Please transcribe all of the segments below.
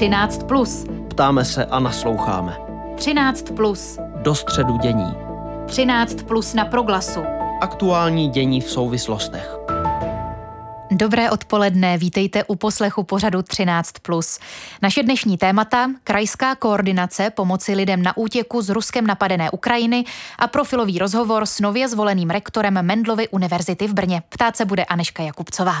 13. Plus. Ptáme se a nasloucháme. 13. Plus. Do středu dění. 13. Plus na proglasu. Aktuální dění v souvislostech. Dobré odpoledne, vítejte u poslechu pořadu 13+. Naše dnešní témata krajská koordinace pomoci lidem na útěku z Ruskem napadené Ukrajiny a profilový rozhovor s nově zvoleným rektorem Mendlovy univerzity v Brně. Ptát se bude Aneška Jakubcová.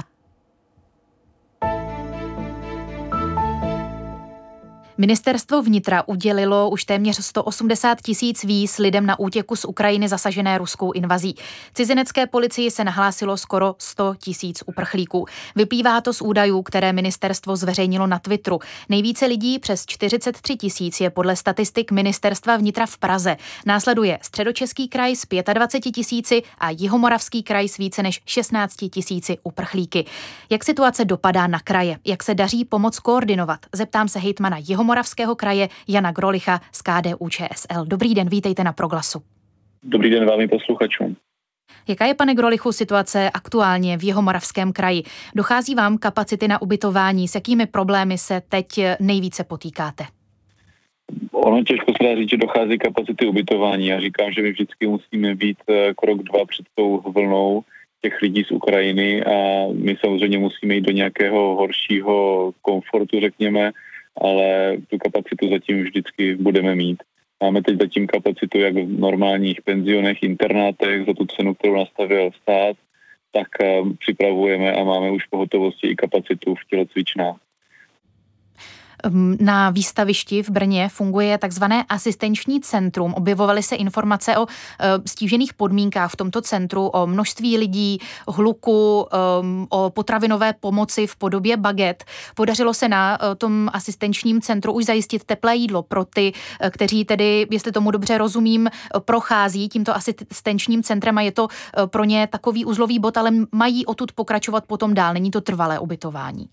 Ministerstvo vnitra udělilo už téměř 180 tisíc víz lidem na útěku z Ukrajiny zasažené ruskou invazí. Cizinecké policii se nahlásilo skoro 100 tisíc uprchlíků. Vyplývá to z údajů, které ministerstvo zveřejnilo na Twitteru. Nejvíce lidí přes 43 tisíc je podle statistik ministerstva vnitra v Praze. Následuje středočeský kraj s 25 tisíci a jihomoravský kraj s více než 16 tisíci uprchlíky. Jak situace dopadá na kraje? Jak se daří pomoc koordinovat? Zeptám se hejtmana Jihomoravského Jihomoravského kraje Jana Grolicha z KDU ČSL. Dobrý den, vítejte na Proglasu. Dobrý den vámi posluchačům. Jaká je, pane Grolichu, situace aktuálně v Jihomoravském kraji? Dochází vám kapacity na ubytování? S jakými problémy se teď nejvíce potýkáte? Ono těžko se dá říct, že dochází kapacity ubytování. Já říkám, že my vždycky musíme být eh, krok dva před tou vlnou těch lidí z Ukrajiny a my samozřejmě musíme jít do nějakého horšího komfortu, řekněme, ale tu kapacitu zatím vždycky budeme mít. Máme teď zatím kapacitu jak v normálních penzionech, internátech za tu cenu, kterou nastavil stát, tak eh, připravujeme a máme už pohotovosti i kapacitu v tělocvičnách. Na výstavišti v Brně funguje takzvané asistenční centrum. Objevovaly se informace o eh, stížených podmínkách v tomto centru, o množství lidí, hluku, o potravinové pomoci v podobě baget. Podařilo se na eh, tom asistenčním centru už zajistit teplé jídlo pro ty, eh, kteří tedy, jestli tomu dobře rozumím, prochází tímto asistenčním centrem a je to pro ně takový uzlový bod, ale mají odtud pokračovat potom dál. Není to trvalé ubytování.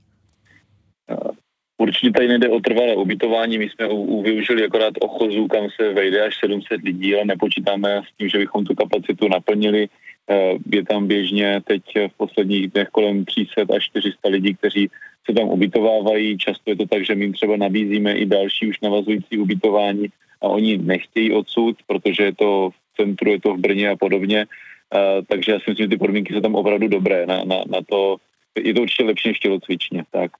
Určitě tady nejde o trvalé ubytování, my jsme u, u využili akorát ochozu, kam se vejde až 700 lidí, ale nepočítáme s tím, že bychom tu kapacitu naplnili. Eh, je tam běžně teď v posledních dnech kolem 300 až 400 lidí, kteří se tam ubytovávají. Často je to tak, že my jim třeba nabízíme i další už navazující ubytování a oni nechtějí odsud, protože je to v centru, je to v Brně a podobně. Eh, takže já si myslím, že ty podmínky jsou tam opravdu dobré na, na, na to, je to určitě lepší než tělocvičně. Tak.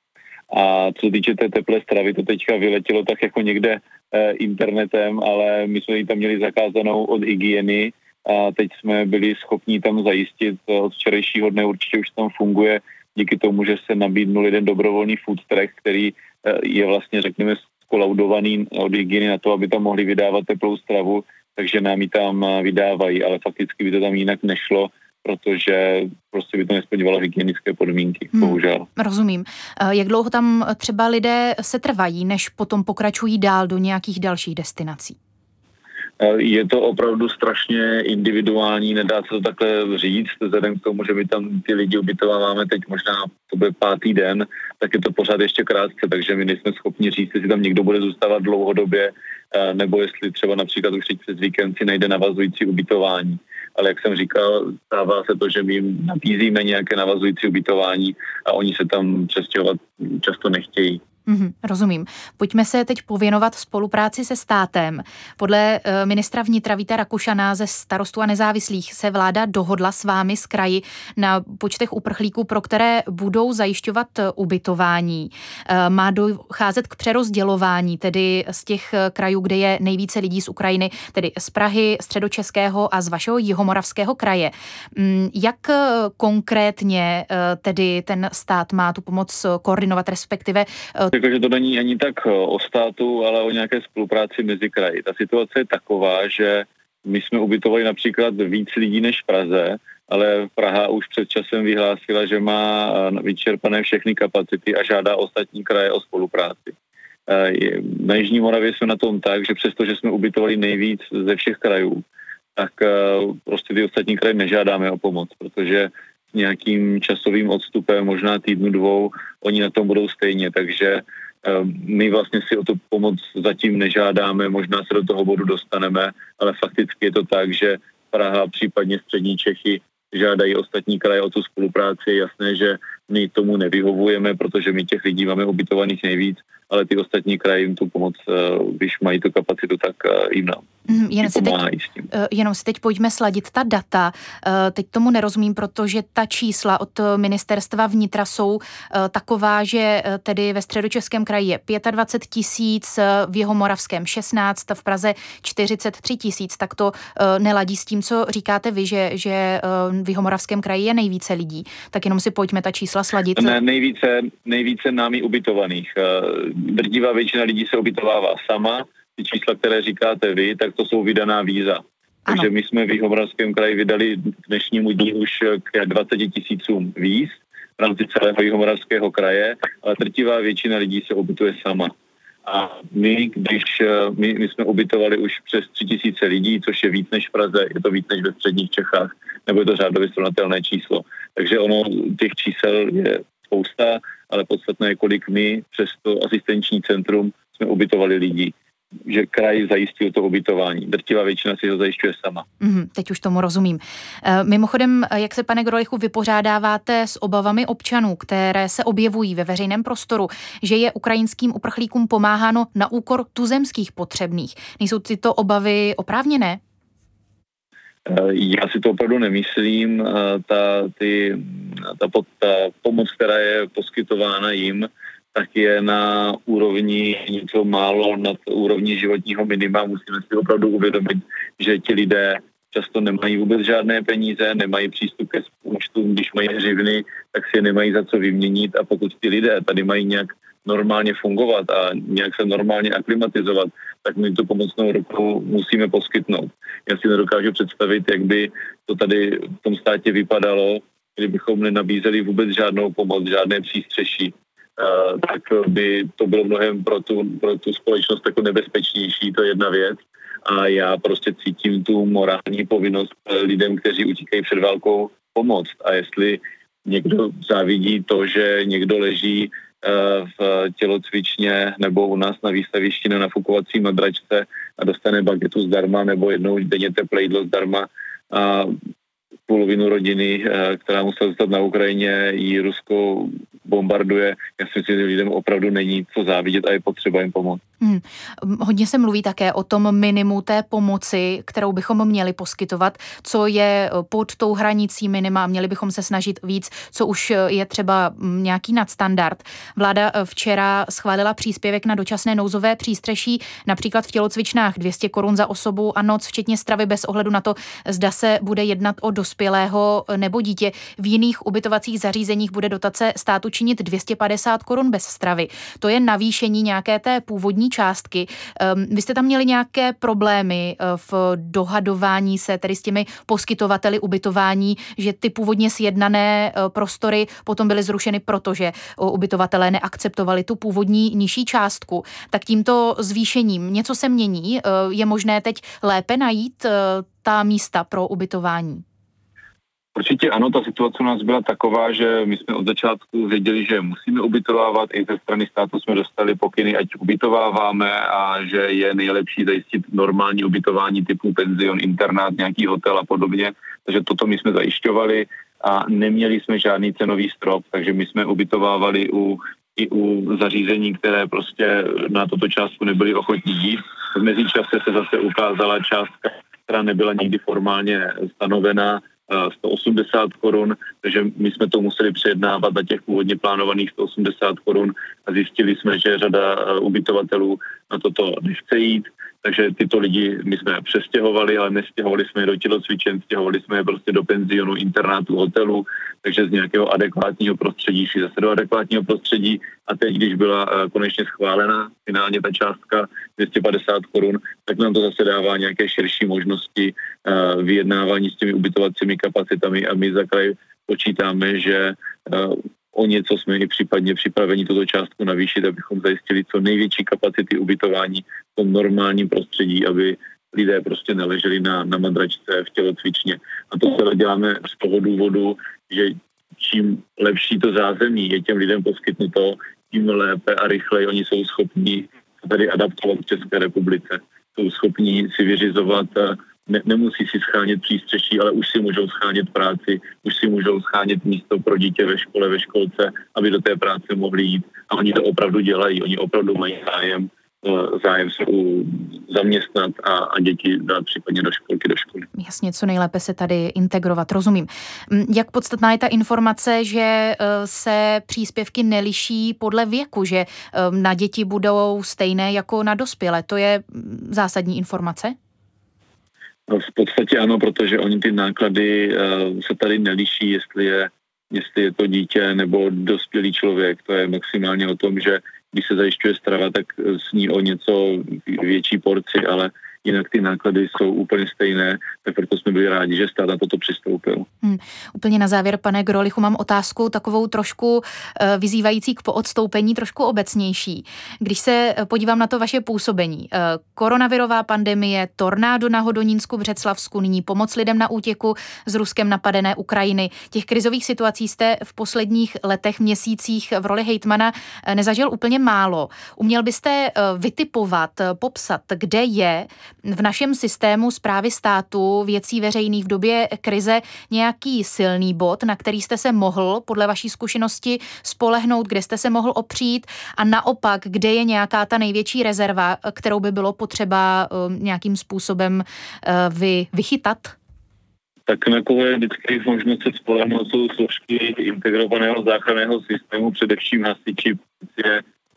A co se týče té teplé stravy, to teďka vyletělo tak jako někde e, internetem, ale my jsme ji tam měli zakázanou od hygieny a teď jsme byli schopni tam zajistit eh, od včerejšího dne, určitě už tam funguje díky tomu, že se nabídnul jeden dobrovolný food track, který e, je vlastně, řekněme, skolaudovaný od hygieny na to, aby tam mohli vydávat teplou stravu, takže nám ji tam vydávají, ale fakticky by to tam jinak nešlo protože prostě by to nesplňovalo hygienické podmínky, hmm, bohužel. Rozumím. Eh, jak dlouho tam třeba lidé se trvají, než potom pokračují dál do nějakých dalších destinací? Eh, je to opravdu strašně individuální, nedá se to takhle říct, vzhledem k tomu, že my tam ty lidi ubytováváme teď možná, to bude pátý den, tak je to pořád ještě krátce, takže my nejsme schopni říct, jestli tam někdo bude zůstávat dlouhodobě, eh, nebo jestli třeba například už teď přes víkend si najde navazující ubytování ale jak jsem říkal, stává se to, že my jim nabízíme nějaké navazující ubytování a oni se tam přestěhovat často nechtějí. Mm-hmm, rozumím. Pojďme se teď pověnovat spolupráci se státem. Podle e, ministra vnitra Víta Rakušana ze starostu a nezávislých se vláda dohodla s vámi z kraji na počtech uprchlíků, pro které budou zajišťovat eh, ubytování. E, má docházet k přerozdělování, tedy z těch krajů, kde je nejvíce lidí z Ukrajiny, tedy z Prahy, středočeského a z vašeho jihomoravského kraje. Mm, jak konkrétně tedy ten stát má tu pomoc koordinovat, respektive řekl, že to není ani tak eh, o státu, ale o nějaké spolupráci mezi kraji. Ta situace je taková, že my jsme ubytovali například víc lidí než v Praze, ale Praha už před časem vyhlásila, že má eh, vyčerpané všechny kapacity a žádá ostatní kraje o spolupráci. Eh, na Jižní Moravě jsme na tom tak, že přesto, že jsme ubytovali nejvíc ze všech krajů, tak prostě ty ostatní kraje nežádáme o pomoc, protože s nějakým časovým odstupem, možná týdnu, dvou, oni na tom budou stejně, takže eh, my vlastně si o tu pomoc zatím nežádáme, možná se do toho bodu dostaneme, ale fakticky je to tak, že Praha, případně střední Čechy žádají ostatní kraje o tu spolupráci. Je jasné, že my tomu nevyhovujeme, protože my těch lidí máme ubytovaných nejvíc ale ty ostatní kraje jim tu pomoc, když mají tu kapacitu, tak jim nám. Mm, jenom, si teď, jenom si teď pojďme sladit ta data. Teď tomu nerozumím, protože ta čísla od ministerstva vnitra jsou taková, že tedy ve středočeském kraji je 25 tisíc, v jeho moravském 16, v Praze 43 tisíc. Tak to neladí s tím, co říkáte vy, že, že v jeho moravském kraji je nejvíce lidí. Tak jenom si pojďme ta čísla sladit. Ne, nejvíce, nejvíce námi ubytovaných. Drtivá většina lidí se ubytovává sama, ty čísla, které říkáte vy, tak to jsou vydaná víza. Takže my jsme v Jihomoravském kraji vydali k dnešnímu dní už k 20 tisícům víz v rámci celého Jihomoravského kraje, ale trtivá většina lidí se ubytuje sama. A my, když my, my jsme ubytovali už přes 3 tisíce lidí, což je víc než v Praze, je to víc než ve středních Čechách, nebo je to řádově srovnatelné číslo. Takže ono, těch čísel je spousta, ale podstatné je, kolik my přes to asistenční centrum jsme ubytovali lidí že kraj zajistil to ubytování. Drtivá většina si ho zajišťuje sama. Mm, teď už tomu rozumím. E, mimochodem, jak se, pane Grolichu, vypořádáváte s obavami občanů, které se objevují ve veřejném prostoru, že je ukrajinským uprchlíkům pomáháno na úkor tuzemských potřebných? Nejsou tyto obavy oprávněné? E, já si to opravdu nemyslím. E, ta, ty, ta, ta pomoc, která je poskytována jim, tak je na úrovni něco málo nad úrovní životního minima. Musíme si opravdu uvědomit, že ti lidé často nemají vůbec žádné peníze, nemají přístup ke účtům, když mají hřivny, tak si je nemají za co vyměnit a pokud ti lidé tady mají nějak normálně fungovat a nějak se normálně aklimatizovat, tak my tu pomocnou ruku musíme poskytnout. Já si nedokážu představit, jak by to tady v tom státě vypadalo, kdybychom nenabízeli vůbec žádnou pomoc, žádné přístřeší, Eh, tak by to bylo mnohem pro tu, pro tu společnost jako nebezpečnější, to je jedna věc. A já prostě cítím tu morální povinnost eh, lidem, kteří utíkají před válkou, pomoct. A jestli někdo závidí to, že někdo leží v tělocvičně nebo u nás na výstavišti na nafukovací madračce a dostane bagetu zdarma nebo jednou denně teplé jídlo zdarma. A polovinu rodiny, která musela zůstat na Ukrajině, jí Rusko bombarduje. Já si myslím, že lidem opravdu není co závidět a je potřeba jim pomoct. Hmm. Hodně se mluví také o tom minimu té pomoci, kterou bychom měli poskytovat, co je pod tou hranicí minima, měli bychom se snažit víc, co už je třeba nějaký nadstandard. Vláda včera schválila příspěvek na dočasné nouzové přístřeší, například v tělocvičnách 200 korun za osobu a noc, včetně stravy bez ohledu na to, zda se bude jednat o dospělého nebo dítě. V jiných ubytovacích zařízeních bude dotace státu činit 250 korun bez stravy. To je navýšení nějaké té původní částky. Ehm, vy jste tam měli nějaké problémy eh, v dohadování se tedy s těmi poskytovateli ubytování, že ty původně sjednané eh, prostory potom byly zrušeny, protože eh, ubytovatelé neakceptovali tu původní nižší částku. Tak tímto zvýšením něco se mění? Je možné teď lépe najít ta místa pro ubytování? Určitě ano, ta situace u nás byla taková, že my jsme od začátku věděli, že musíme ubytovávat, i ze strany státu jsme dostali pokyny, ať ubytováváme a že je nejlepší zajistit normální ubytování typu penzion, internát, nějaký hotel a podobně. Takže toto my jsme zajišťovali a neměli jsme žádný cenový strop, takže my jsme ubytovávali u i u zařízení, které prostě na toto částku nebyli ochotní jít. V mezičase se zase ukázala částka, která nebyla nikdy formálně stanovená, 180 korun, takže my jsme to museli přejednávat na těch původně plánovaných 180 korun a zjistili jsme, že řada eh, ubytovatelů na toto nechce jít, takže tyto lidi my jsme přestěhovali, ale nestěhovali jsme je do tělocvičen, stěhovali jsme je prostě do penzionu, internátu, hotelu, takže z nějakého adekvátního prostředí šli zase do adekvátního prostředí. A teď, když byla uh, konečně schválena finálně ta částka 250 korun, tak nám to zase dává nějaké širší možnosti uh, vyjednávání s těmi ubytovacími kapacitami. A my za kraj počítáme, že uh, o něco jsme i případně připraveni tuto částku navýšit, abychom zajistili co největší kapacity ubytování v tom normálním prostředí, aby lidé prostě neleželi na, na madračce v tělocvičně. A to se děláme z toho důvodu, že čím lepší to zázemí je těm lidem poskytnuto, tím lépe a rychleji oni jsou schopni tady adaptovat v České republice. Jsou schopni si vyřizovat eh, ne, nemusí si schánět přístřeší, ale už si můžou schánět práci, už si můžou schánět místo pro dítě ve škole, ve školce, aby do té práce mohli jít. A oni to opravdu dělají, oni opravdu mají zájem Eh, zájem se zaměstnat a, a děti dát případně do školky, do školy. Jasně, co nejlépe se tady integrovat, rozumím. Mm, jak podstatná je ta informace, že eh, se příspěvky neliší podle věku, že eh, na děti budou stejné jako na dospělé? To je mm, zásadní informace? No, v podstatě ano, protože oni ty náklady se tady neliší, jestli je, jestli je to dítě nebo dospělý člověk. To je maximálně o tom, že když se zajišťuje strava, tak sní o něco větší porci, ale jinak ty náklady jsou úplně stejné, tak proto jsme byli rádi, že stát na toto přistoupil. Hmm. Úplně na závěr, pane Grolichu, mám otázku takovou trošku eh, vyzývající k poodstoupení, trošku obecnější. Když se eh, podívám na to vaše působení, eh, koronavirová pandemie, tornádo na Hodonínsku, Břeclavsku, nyní pomoc lidem na útěku z Ruskem napadené Ukrajiny. Těch krizových situací jste v posledních letech, měsících v roli hejtmana nezažil úplně málo. Uměl byste vytipovat, popsat, kde je v našem systému zprávy státu věcí veřejných v době krize nějaký silný bod, na který jste se mohl podle vaší zkušenosti spolehnout, kde jste se mohl opřít a naopak, kde je nějaká ta největší rezerva, kterou by bylo potřeba um, nějakým způsobem uh, vy, vychytat? tak je vždycky možnost se spolehnout jsou složky integrovaného záchranného systému, především hasiči,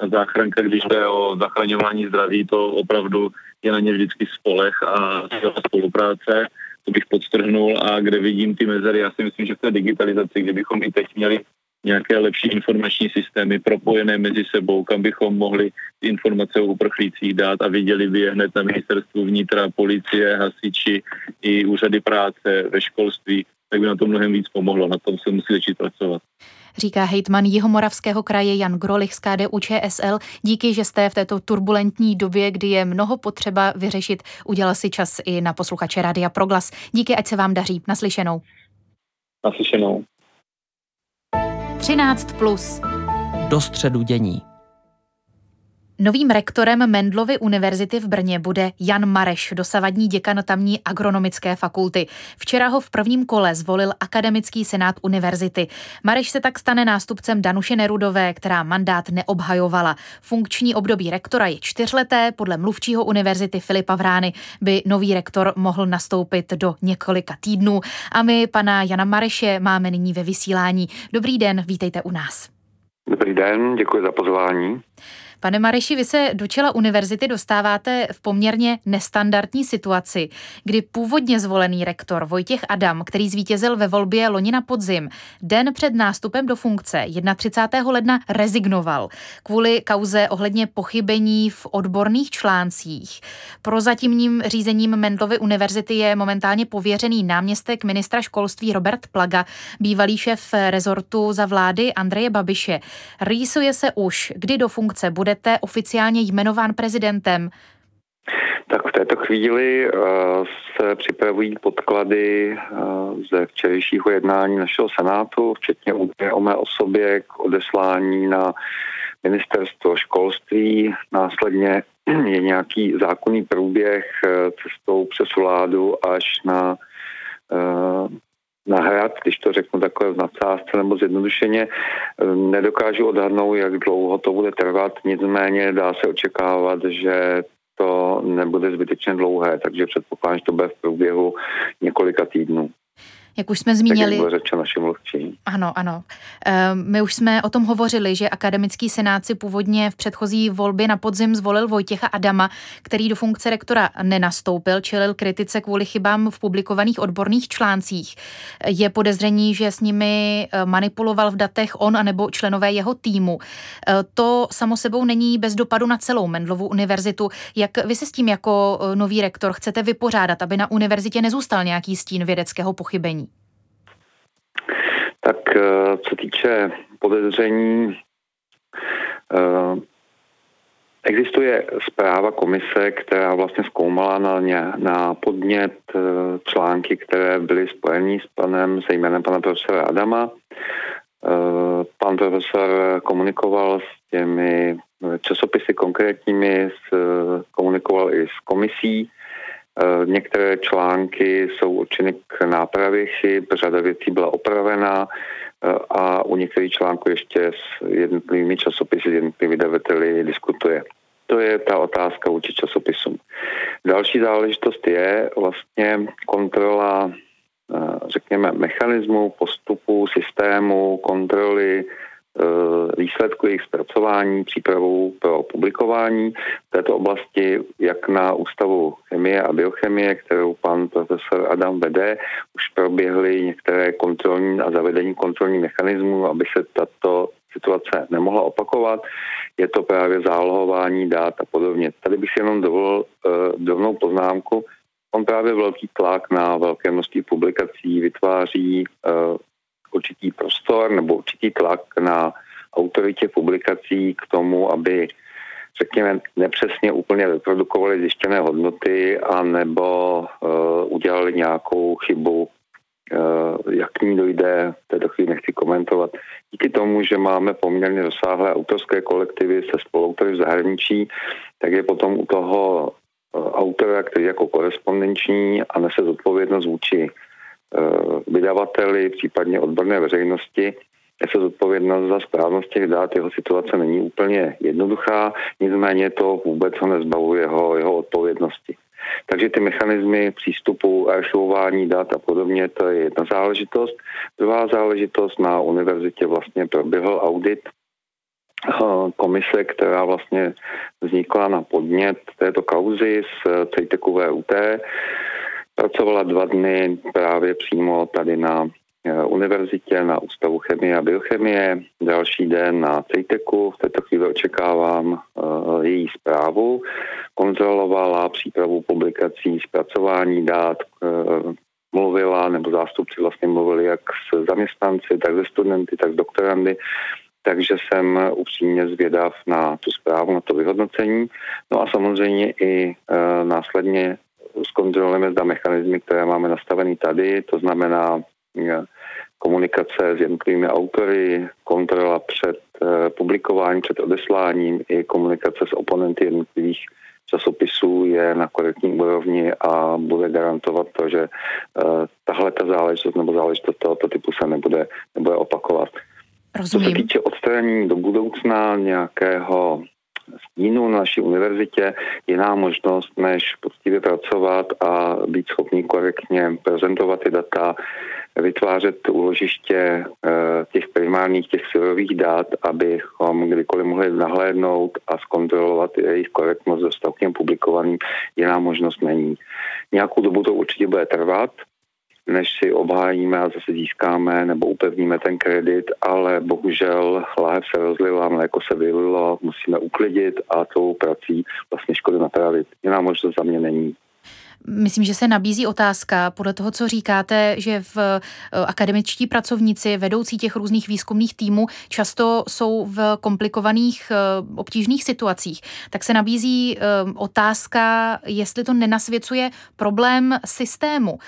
záchranka, když jde o zachraňování zdraví, to opravdu je na ně vždycky spolech a spolupráce. To bych podstrhnul a kde vidím ty mezery, já si myslím, že v té digitalizaci, kdybychom i teď měli nějaké lepší informační systémy propojené mezi sebou, kam bychom mohli informace o uprchlících dát a viděli by je hned na ministerstvu vnitra, policie, hasiči i úřady práce ve školství, tak by na to mnohem víc pomohlo. Na tom se musí začít pracovat říká hejtman Jihomoravského kraje Jan Grolich z KDU ČSL. Díky, že jste v této turbulentní době, kdy je mnoho potřeba vyřešit, udělal si čas i na posluchače Rádia Proglas. Díky, ať se vám daří. Naslyšenou. Naslyšenou. 13 plus. Do středu dění. Novým rektorem Mendlovy univerzity v Brně bude Jan Mareš, dosavadní děkan tamní agronomické fakulty. Včera ho v prvním kole zvolil akademický senát univerzity. Mareš se tak stane nástupcem Danuše Nerudové, která mandát neobhajovala. Funkční období rektora je čtyřleté, podle mluvčího univerzity Filipa Vrány by nový rektor mohl nastoupit do několika týdnů. A my pana Jana Mareše máme nyní ve vysílání. Dobrý den, vítejte u nás. Dobrý den, děkuji za pozvání. Pane Mareši, vy se do čela univerzity dostáváte v poměrně nestandardní situaci, kdy původně zvolený rektor Vojtěch Adam, který zvítězil ve volbě loni na podzim, den před nástupem do funkce 31. ledna rezignoval kvůli kauze ohledně pochybení v odborných článcích. Prozatímním řízením Mendlovy univerzity je momentálně pověřený náměstek ministra školství Robert Plaga, bývalý šéf rezortu za vlády Andreje Babiše. Rýsuje se už, kdy do funkce bude budete oficiálně jmenován prezidentem? Tak v této chvíli uh, se připravují podklady uh, ze včerejšího jednání našeho senátu, včetně údaje o mé osobě k odeslání na ministerstvo školství. Následně je nějaký zákonný průběh uh, cestou přes vládu až na nahrát, když to řeknu takhle v nadsázce nebo zjednodušeně. Nedokážu odhadnout, jak dlouho to bude trvat, nicméně dá se očekávat, že to nebude zbytečně dlouhé, takže předpokládám, že to bude v průběhu několika týdnů. Jak už jsme zmínili. Tak jak mluvčím. Ano, ano. Ehm, my už jsme o tom hovořili, že akademický senát si původně v předchozí volbě na podzim zvolil Vojtěcha Adama, který do funkce rektora nenastoupil, čelil kritice kvůli chybám v publikovaných odborných článcích. Je podezření, že s nimi eh, manipuloval v datech on anebo členové jeho týmu. Eh, to samo sebou není bez dopadu na celou Mendlovu univerzitu. Jak vy se s tím jako eh, nový rektor chcete vypořádat, aby na univerzitě nezůstal nějaký stín vědeckého pochybení? Tak eh, co týče podezření, eh, existuje zpráva komise, která vlastně zkoumala na, ně, na podnět eh, články, které byly spojeny s panem, se jménem pana profesora Adama. Pan profesor komunikoval s těmi časopisy konkrétními, komunikoval i s komisí Některé články jsou určeny k nápravě chyb, řada věcí byla opravená a u některých článků ještě s jednotlivými časopisy, jednotlivými vydavateli diskutuje. To je ta otázka vůči časopisům. Další záležitost je vlastně kontrola, řekněme, mechanismu, postupu, systému, kontroly Eh, výsledku jejich zpracování, přípravou pro publikování v této oblasti, jak na Ústavu chemie a biochemie, kterou pan profesor Adam vede, už proběhly některé kontrolní a zavedení kontrolních mechanismů, aby se tato situace nemohla opakovat. Je to právě zálohování dát a podobně. Tady bych si jenom dovolil uh, dovnou poznámku. On právě velký tlak na velké množství publikací vytváří uh, určitý prostor nebo určitý tlak na autoritě publikací k tomu, aby řekněme, nepřesně úplně vyprodukovali zjištěné hodnoty a nebo uh, udělali nějakou chybu, uh, jak k ní dojde, v této chvíli nechci komentovat. Díky tomu, že máme poměrně rozsáhlé autorské kolektivy se spoluautory v zahraničí, tak je potom u toho uh, autora, který jako korespondenční a nese zodpovědnost vůči Eh, vydavateli, případně odborné veřejnosti, nese zodpovědnost za správnost těch dát. Jeho situace není úplně jednoduchá, nicméně to vůbec ho nezbavuje jeho, jeho odpovědnosti. Takže ty mechanismy přístupu, archivování dat a podobně, to je jedna záležitost. Druhá záležitost na univerzitě vlastně proběhl audit eh, komise, která vlastně vznikla na podnět této kauzy z CETECu VUT Pracovala dva dny právě přímo tady na eh, univerzitě, na Ústavu chemie a biochemie. Další den na CETECu, v této chvíli očekávám uh, její zprávu. Kontrolovala přípravu publikací, zpracování dát, uh, mluvila, nebo zástupci vlastně mluvili jak s zaměstnanci, tak se studenty, tak s doktorandy, takže jsem upřímně zvědav na tu zprávu, na to vyhodnocení. No a samozřejmě i e, následně zkontrolujeme zda mechanizmy, které máme nastavený tady, to znamená eh, komunikace s jednotlivými autory, kontrola před eh, publikováním, před odesláním i komunikace s oponenty jednotlivých časopisů je na korektní úrovni a bude garantovat to, že uh, tahle ta záležitost nebo záležitost tohoto typu se nebude, nebude opakovat. Rozumím. Co se týče odstranění do budoucna nějakého stínu na naší univerzitě jiná možnost, než poctivě pracovat a být schopný korektně prezentovat ty data, vytvářet úložiště eh, těch primárních, těch syrových dat, abychom kdykoliv mohli nahlédnout a zkontrolovat jejich korektnost ze těm publikovaným, jiná možnost není. Nějakou dobu to určitě bude trvat, než si obhájíme a zase získáme nebo upevníme ten kredit, ale bohužel láhev se rozlila, mléko se vylilo, musíme uklidit a tou prací vlastně škody napravit. Jiná možnost za mě není. Myslím, že se nabízí otázka podle toho, co říkáte, že v eh, akademičtí pracovníci, vedoucí těch různých výzkumných týmů, často jsou v komplikovaných, eh, obtížných situacích. Tak se nabízí eh, otázka, jestli to nenasvěcuje problém systému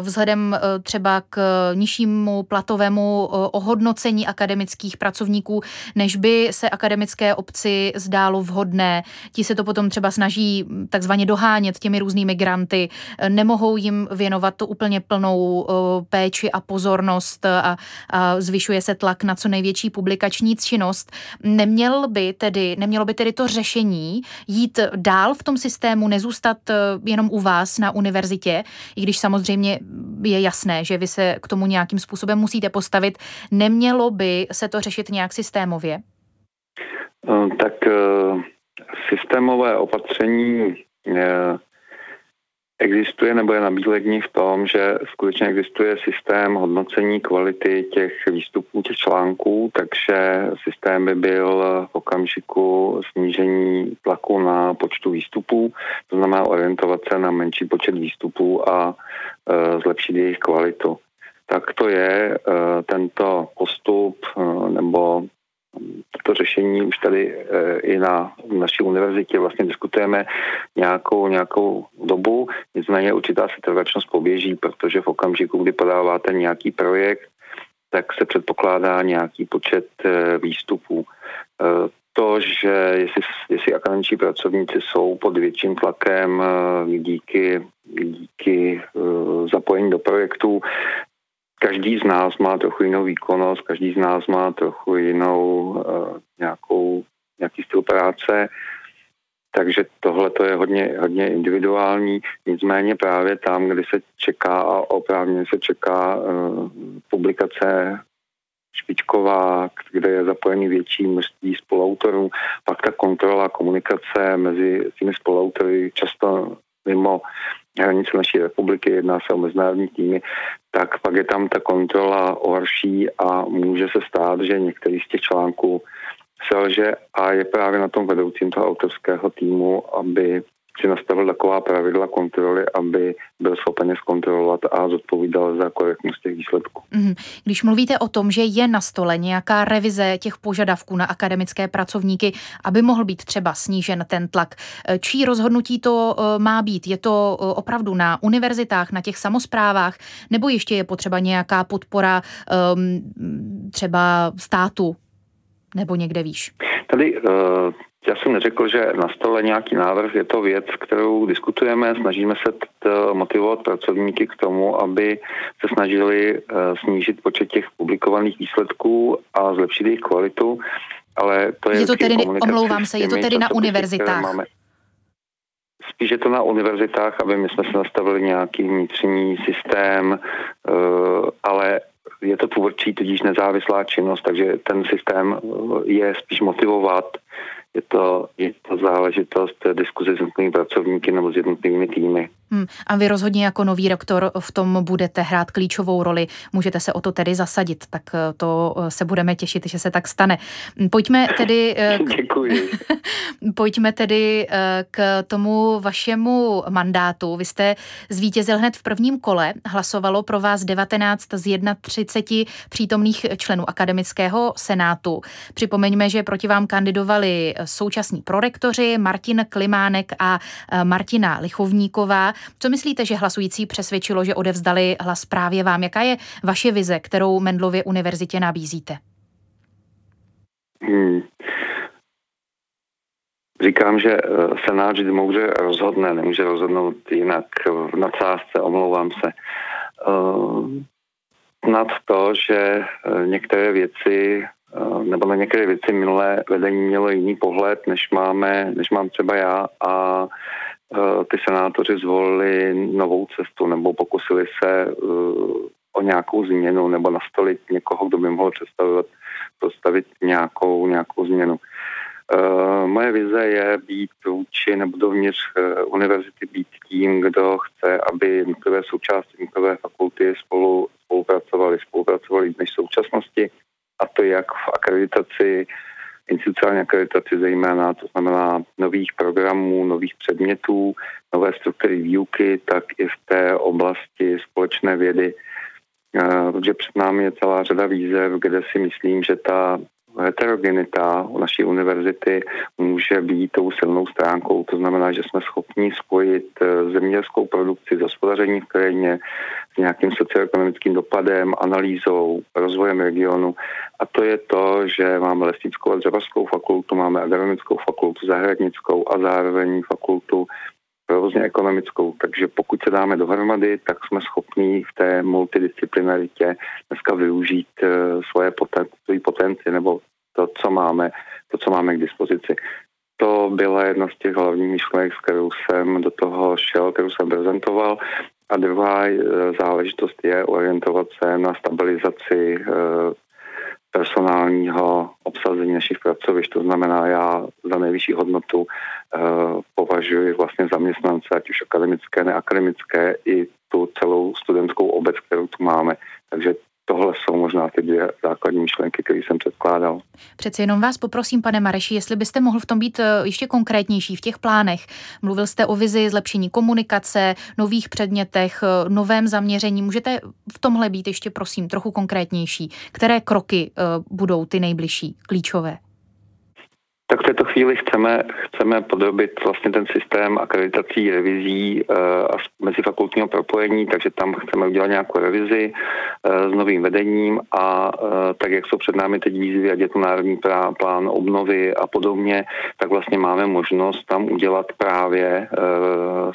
vzhledem třeba k nižšímu platovému ohodnocení akademických pracovníků, než by se akademické obci zdálo vhodné. Ti se to potom třeba snaží hm, takzvaně dohánět těmi různými granty studenty, nemohou jim věnovat tu úplně plnou péči a pozornost a, a zvyšuje se tlak na co největší publikační činnost. Neměl by tedy, nemělo by tedy to řešení jít dál v tom systému, nezůstat e, jenom u vás na univerzitě, i když samozřejmě je jasné, že vy se k tomu nějakým způsobem musíte postavit. Nemělo by se to řešit nějak systémově? Tak systémové opatření Existuje nebo je nabílední v tom, že skutečně existuje systém hodnocení kvality těch výstupů, těch článků, takže systém by byl v okamžiku snížení tlaku na počtu výstupů, to znamená orientovat se na menší počet výstupů a e, zlepšit jejich kvalitu. Tak to je e, tento postup e, nebo to řešení už tady eh, i na naší univerzitě vlastně diskutujeme nějakou, nějakou dobu, nicméně určitá setrvačnost poběží, protože v okamžiku, kdy podáváte nějaký projekt, tak se předpokládá nějaký počet eh, výstupů. Eh, to, že jestli, jestli akademičtí pracovníci jsou pod větším tlakem díky díky zapojení do projektů každý z nás má trochu jinou výkonnost, každý z nás má trochu jinou nějakou, nějaký styl práce, takže tohle to je hodně, hodně individuální. Nicméně právě tam, kdy se čeká a oprávně se čeká uh, publikace špičková, kde je zapojený větší množství spoluautorů, pak ta kontrola, komunikace mezi těmi spoluautory, často mimo hranice naší republiky, jedná se o mezinárodní týmy, tak pak je tam ta kontrola horší a může se stát, že některý z těch článků selže a je právě na tom vedoucím toho autorského týmu, aby si nastavil taková pravidla kontroly, aby byl schopen zkontrolovat a zodpovídal za korektnost těch výsledků. Mm. Když mluvíte o tom, že je na stole nějaká revize těch požadavků na akademické pracovníky, aby mohl být třeba snížen ten tlak, eh, čí rozhodnutí to eh, má být? Je to eh, opravdu na univerzitách, na těch samozprávách, nebo ještě je potřeba nějaká podpora ehm, třeba státu nebo někde výš? Tady uh, já jsem neřekl, že na stole nějaký návrh, je to věc, kterou diskutujeme, snažíme se motivovat pracovníky k tomu, aby se snažili uh, snížit počet těch publikovaných výsledků a zlepšit jejich kvalitu, ale to je... Je to tedy, omlouvám se, je to tedy na univerzitách? Máme. Spíš je to na univerzitách, aby my jsme se nastavili nějaký vnitřní systém, uh, ale je to tvůrčí, tudíž nezávislá činnost, takže ten systém je spíš motivovat je to, je to záležitost diskuze s jednotlivými pracovníky nebo s jednotlivými týmy. Hmm. A vy rozhodně jako nový rektor v tom budete hrát klíčovou roli. Můžete se o to tedy zasadit, tak eh, to eh, se budeme těšit, že se tak stane. Hm, pojďme tedy... Eh, k... Děkuji. Pojďme tedy k tomu vašemu mandátu. Vy jste zvítězil hned v prvním kole. Hlasovalo pro vás 19 z 31 přítomných členů akademického senátu. Připomeňme, že proti vám kandidovali současní prorektoři Martin Klimánek a Martina Lichovníková. Co myslíte, že hlasující přesvědčilo, že odevzdali hlas právě vám? Jaká je vaše vize, kterou Mendlově univerzitě nabízíte? Hmm. Říkám, že e, Senát vždy může rozhodne, nemůže rozhodnout jinak v nadsázce, omlouvám se. E, nad to, že některé věci Eh, nebo na některé věci minulé vedení mělo jiný pohled, než máme, než mám třeba já a eh, ty senátoři zvolili novou cestu nebo pokusili se eh, o nějakou změnu nebo nastolit někoho, kdo by mohl představovat, představit nějakou, nějakou změnu. Moje vize je být vůči nebo dovnitř univerzity být tím, kdo chce, aby jednotlivé součásti jednotlivé fakulty spolu spolupracovali, spolupracovali v současnosti a to jak v akreditaci, institucionální akreditaci zejména, to znamená nových programů, nových předmětů, nové struktury výuky, tak i v té oblasti společné vědy, eh, protože před námi je celá řada výzev, kde si myslím, že ta heterogenita u naší univerzity může být tou silnou stránkou. To znamená, že jsme schopni spojit eh, zemědělskou produkci s hospodařením v krajině s nějakým socioekonomickým dopadem, analýzou, rozvojem regionu. A to je to, že máme lesnickou a dřevařskou fakultu, máme agronomickou fakultu, zahradnickou a zároveň fakultu provozně ekonomickou. Takže pokud se dáme dohromady, tak jsme schopni v té multidisciplinaritě dneska využít uh, svoje poten, svůj potenci nebo to, co máme, to, co máme k dispozici. To byla jedna z těch hlavních myšlenek, s kterou jsem do toho šel, kterou jsem prezentoval. A druhá uh, záležitost je orientovat se na stabilizaci uh, personálního obsazení našich pracovišť. To znamená, já za nejvyšší hodnotu uh, považuji vlastně zaměstnance, ať už akademické, neakademické, i tu celou studentskou obec, kterou tu máme. Takže tohle jsou možná ty dvě základní myšlenky, které jsem předkládal. Přeci jenom vás poprosím, pane Mareši, jestli byste mohl v tom být eh, ještě konkrétnější v těch plánech. Mluvil jste o vizi zlepšení komunikace, nových předmětech, eh, novém zaměření. Můžete v tomhle být ještě, prosím, trochu konkrétnější? Které kroky eh, budou ty nejbližší, klíčové? Tak v této chvíli chceme, chceme podobit vlastně ten systém akreditací, revizí uh, a mezifakultního propojení, takže tam chceme udělat nějakou revizi uh, s novým vedením a uh, tak, jak jsou před námi teď výzvy, ať je to národní plán obnovy a podobně, tak vlastně máme možnost tam udělat právě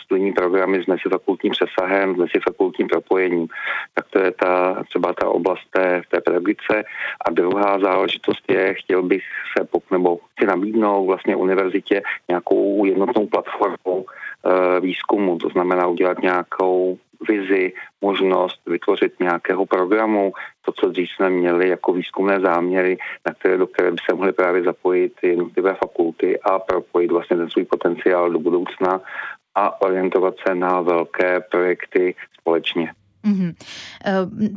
studijní programy s mezifakultním přesahem, s mezifakultním propojením. Tak to je ta, třeba ta oblast té, té pedagogice. A druhá záležitost je, chtěl bych se, pok, nebo chci nabídnout vlastně univerzitě nějakou jednotnou platformu eh, výzkumu, to znamená udělat nějakou vizi, možnost vytvořit nějakého programu, to, co dřív jsme měli jako výzkumné záměry, na které, do které by se mohly právě zapojit jednotlivé fakulty a propojit vlastně ten svůj potenciál do budoucna a orientovat se na velké projekty společně. Mm-hmm.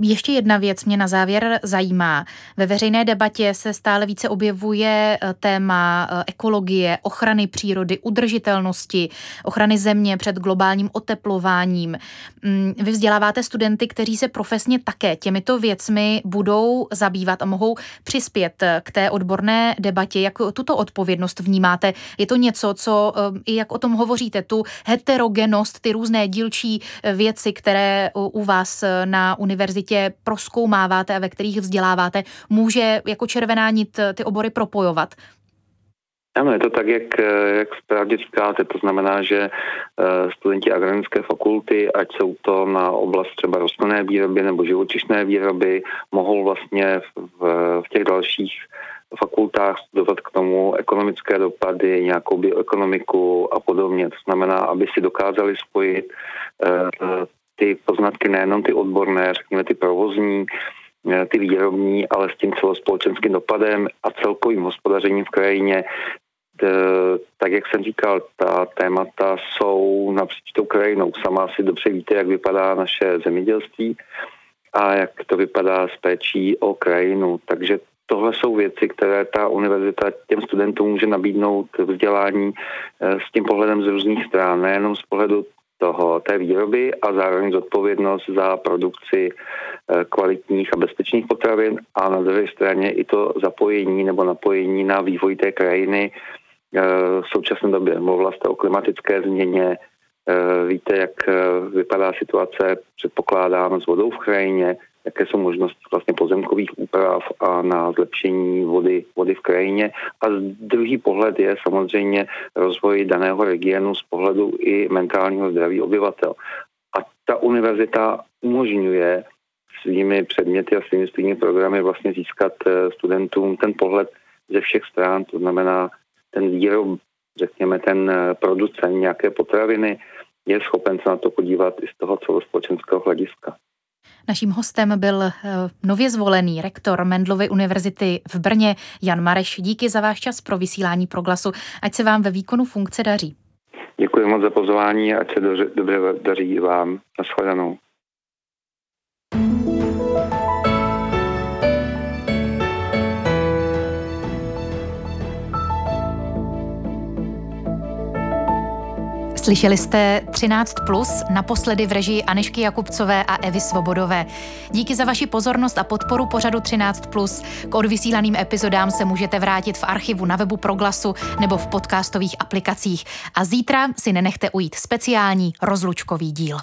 Ještě jedna věc mě na závěr zajímá. Ve veřejné debatě se stále více objevuje eh, téma eh, ekologie, ochrany přírody, udržitelnosti, ochrany země před globálním oteplováním. Mm, vy vzděláváte studenty, kteří se profesně také těmito věcmi budou zabývat a mohou přispět k té odborné debatě. Jak tuto odpovědnost vnímáte? Je to něco, co, i jak o tom hovoříte, tu heterogenost, ty různé dílčí věci, které u vás vás eh, na univerzitě proskoumáváte a ve kterých vzděláváte, může jako červená nit eh, ty obory propojovat? Ano, je to tak, jak, eh, jak správně říkáte. To znamená, že studenti agronomické fakulty, ať jsou to na oblast třeba rostlinné výroby nebo živočišné výroby, mohou vlastně v, v těch dalších fakultách studovat k tomu ekonomické dopady, nějakou bioekonomiku a podobně. To znamená, aby si dokázali spojit ty poznatky nejenom ty odborné, řekněme ty provozní, eh, ty výrobní, ale s tím celospolečenským dopadem a celkovým hospodařením v krajině. Tak, jak jsem říkal, ta témata jsou napříč tou krajinou. Sama si dobře víte, jak vypadá naše zemědělství a jak to vypadá s péčí o krajinu. Takže tohle jsou věci, které ta univerzita těm studentům může nabídnout vzdělání eh, s tím pohledem z různých stran, nejenom z pohledu toho, té výroby a zároveň zodpovědnost za produkci eh, kvalitních a bezpečných potravin a na druhé straně i to zapojení nebo napojení na vývoj té krajiny eh, v současné době. Mluvila jste o klimatické změně, eh, víte, jak vypadá situace, předpokládám, s vodou v krajině, jaké jsou možnosti vlastně pozemkových úprav a na zlepšení vody, vody v krajině. A druhý pohled je samozřejmě rozvoj daného regionu z pohledu i mentálního zdraví obyvatel. A ta univerzita umožňuje svými předměty a svými studijními programy vlastně získat eh, studentům ten pohled ze všech stran, to znamená ten výrob, řekněme ten eh, producent nějaké potraviny, je schopen se na to podívat i z toho celospolečenského hlediska. Naším hostem byl eh, nově zvolený rektor Mendlovy univerzity v Brně Jan Mareš. Díky za váš čas pro vysílání proglasu. Ať se vám ve výkonu funkce daří. Děkuji moc za pozvání a ať se dobře daří vám. Naschledanou. Slyšeli jste 13 plus, naposledy v režii Anešky Jakubcové a Evy Svobodové. Díky za vaši pozornost a podporu pořadu 13 plus. K odvysílaným epizodám se můžete vrátit v archivu na webu Proglasu nebo v podcastových aplikacích. A zítra si nenechte ujít speciální rozlučkový díl.